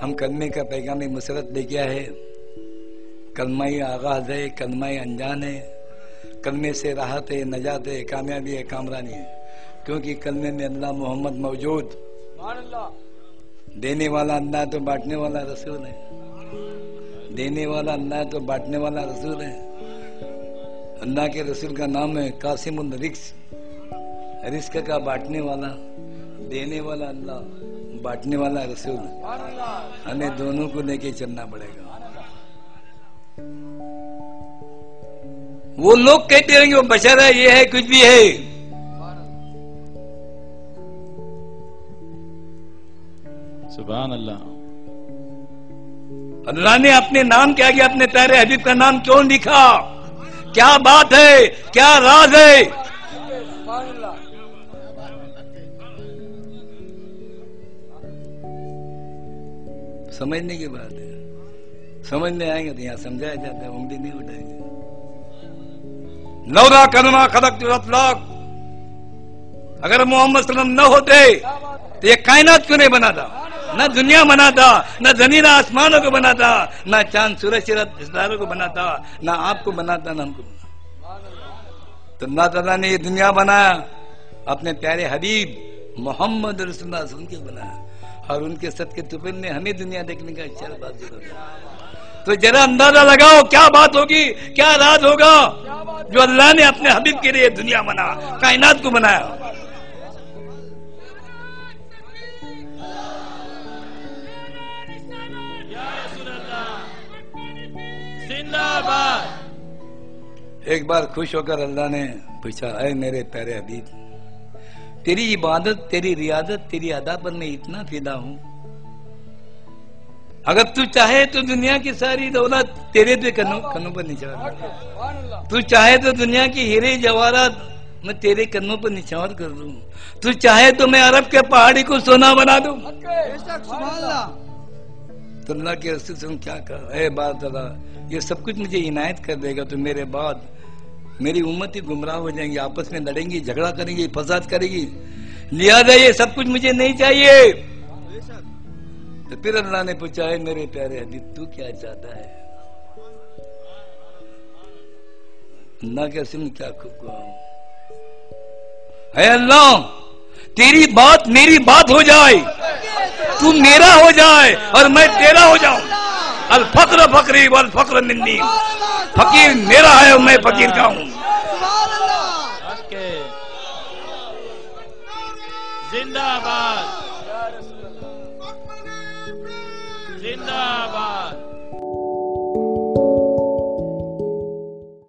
हम कलमे का पैगाम मुसरत लेके आए कलमा ही आगाज़ है कलमा ही अनजान है। कलमे से राहत है, नजात है, कामयाबी है, कामरानी है। क्योंकि कलमे में अल्लाह मोहम्मद मौजूद। देने वाला अल्लाह तो बांटने वाला रसूल है। देने वाला अल्लाह तो बांटने वाला रसूल है। अल्लाह के रसूल का नाम है कासिम रिक्स। रिस्क का बांटने वाला, देने वाला अल्लाह। बांटने वाला रसूल। हमें दोनों को लेके चलना पड़ेगा। वो लोग कहते रहेंगे वो बशर है ये है कुछ भी है। सुबह अल्लाह अल्लाह ने अपने नाम के आगे अपने प्यारे हबीब का नाम क्यों लिखा? क्या बात है? क्या राज है? समझने की बात है। समझने आएँगे तो यहाँ समझाया जाता है उंगली नहीं उठाएँगे। लौरा कलमा खलक लाख अगर मोहम्मद सल्लम न होते तो ये कायनात क्यों नहीं बना था न दुनिया बनाता, न ज़मीन आसमानों को बनाता, न चाँद, सूरज सितारों को बनाता, न आपको बनाता, न हमको तो अल्लाह ताला ने ये दुनिया बनाया, अपने प्यारे हबीब मोहम्मद रसुल्लाह के बनाया। और उनके सद के तुफिल ने हमें दुनिया देखने का अच्छा बात तो जरा अंदाज़ा लगाओ, क्या बात होगी, क्या राज होगा जो अल्लाह ने अपने हबीब के लिए दुनिया बना, कायनात को बनाया। एक बार खुश होकर अल्लाह ने पूछा, अरे मेरे प्यारे हबीब तेरी इबादत, तेरी रियादत, तेरी अदा पर मैं इतना फिदा हूँ। अगर तू चाहे तो दुनिया की सारी दौलत तेरे पे कन्नों कन्नों पर निछावर तू चाहे तो दुनिया की हीरे जवाहरात मैं तेरे कन्नों पर निछावर कर दू। तू चाहे तो मैं अरब के पहाड़ी को सोना बना दूँ। तो अल्लाह के रसूल से क्या कहा ए बात ये सब कुछ मुझे इनायत कर देगा तो मेरे बाद मेरी उम्मत ही गुमराह हो जाएँगी, आपस में लड़ेंगी, झगड़ा करेंगी, फसाद करेगी। लिहाजा ये सब कुछ मुझे नहीं चाहिए। तो फिर अल्लाह ने पूछा है मेरे प्यारे हबीब, तू क्या चाहता है? अल्लाह के सिम क्या खुद है अल्लाह, तेरी बात मेरी बात हो जाए, तू मेरा हो जाए और मैं तेरा हो जाऊँ। अल फक्र फकरी वल फक्र मिन्नी फकीर मेरा है मैं फकीर का हूँ। जिंदाबाद। जिंदाबाद।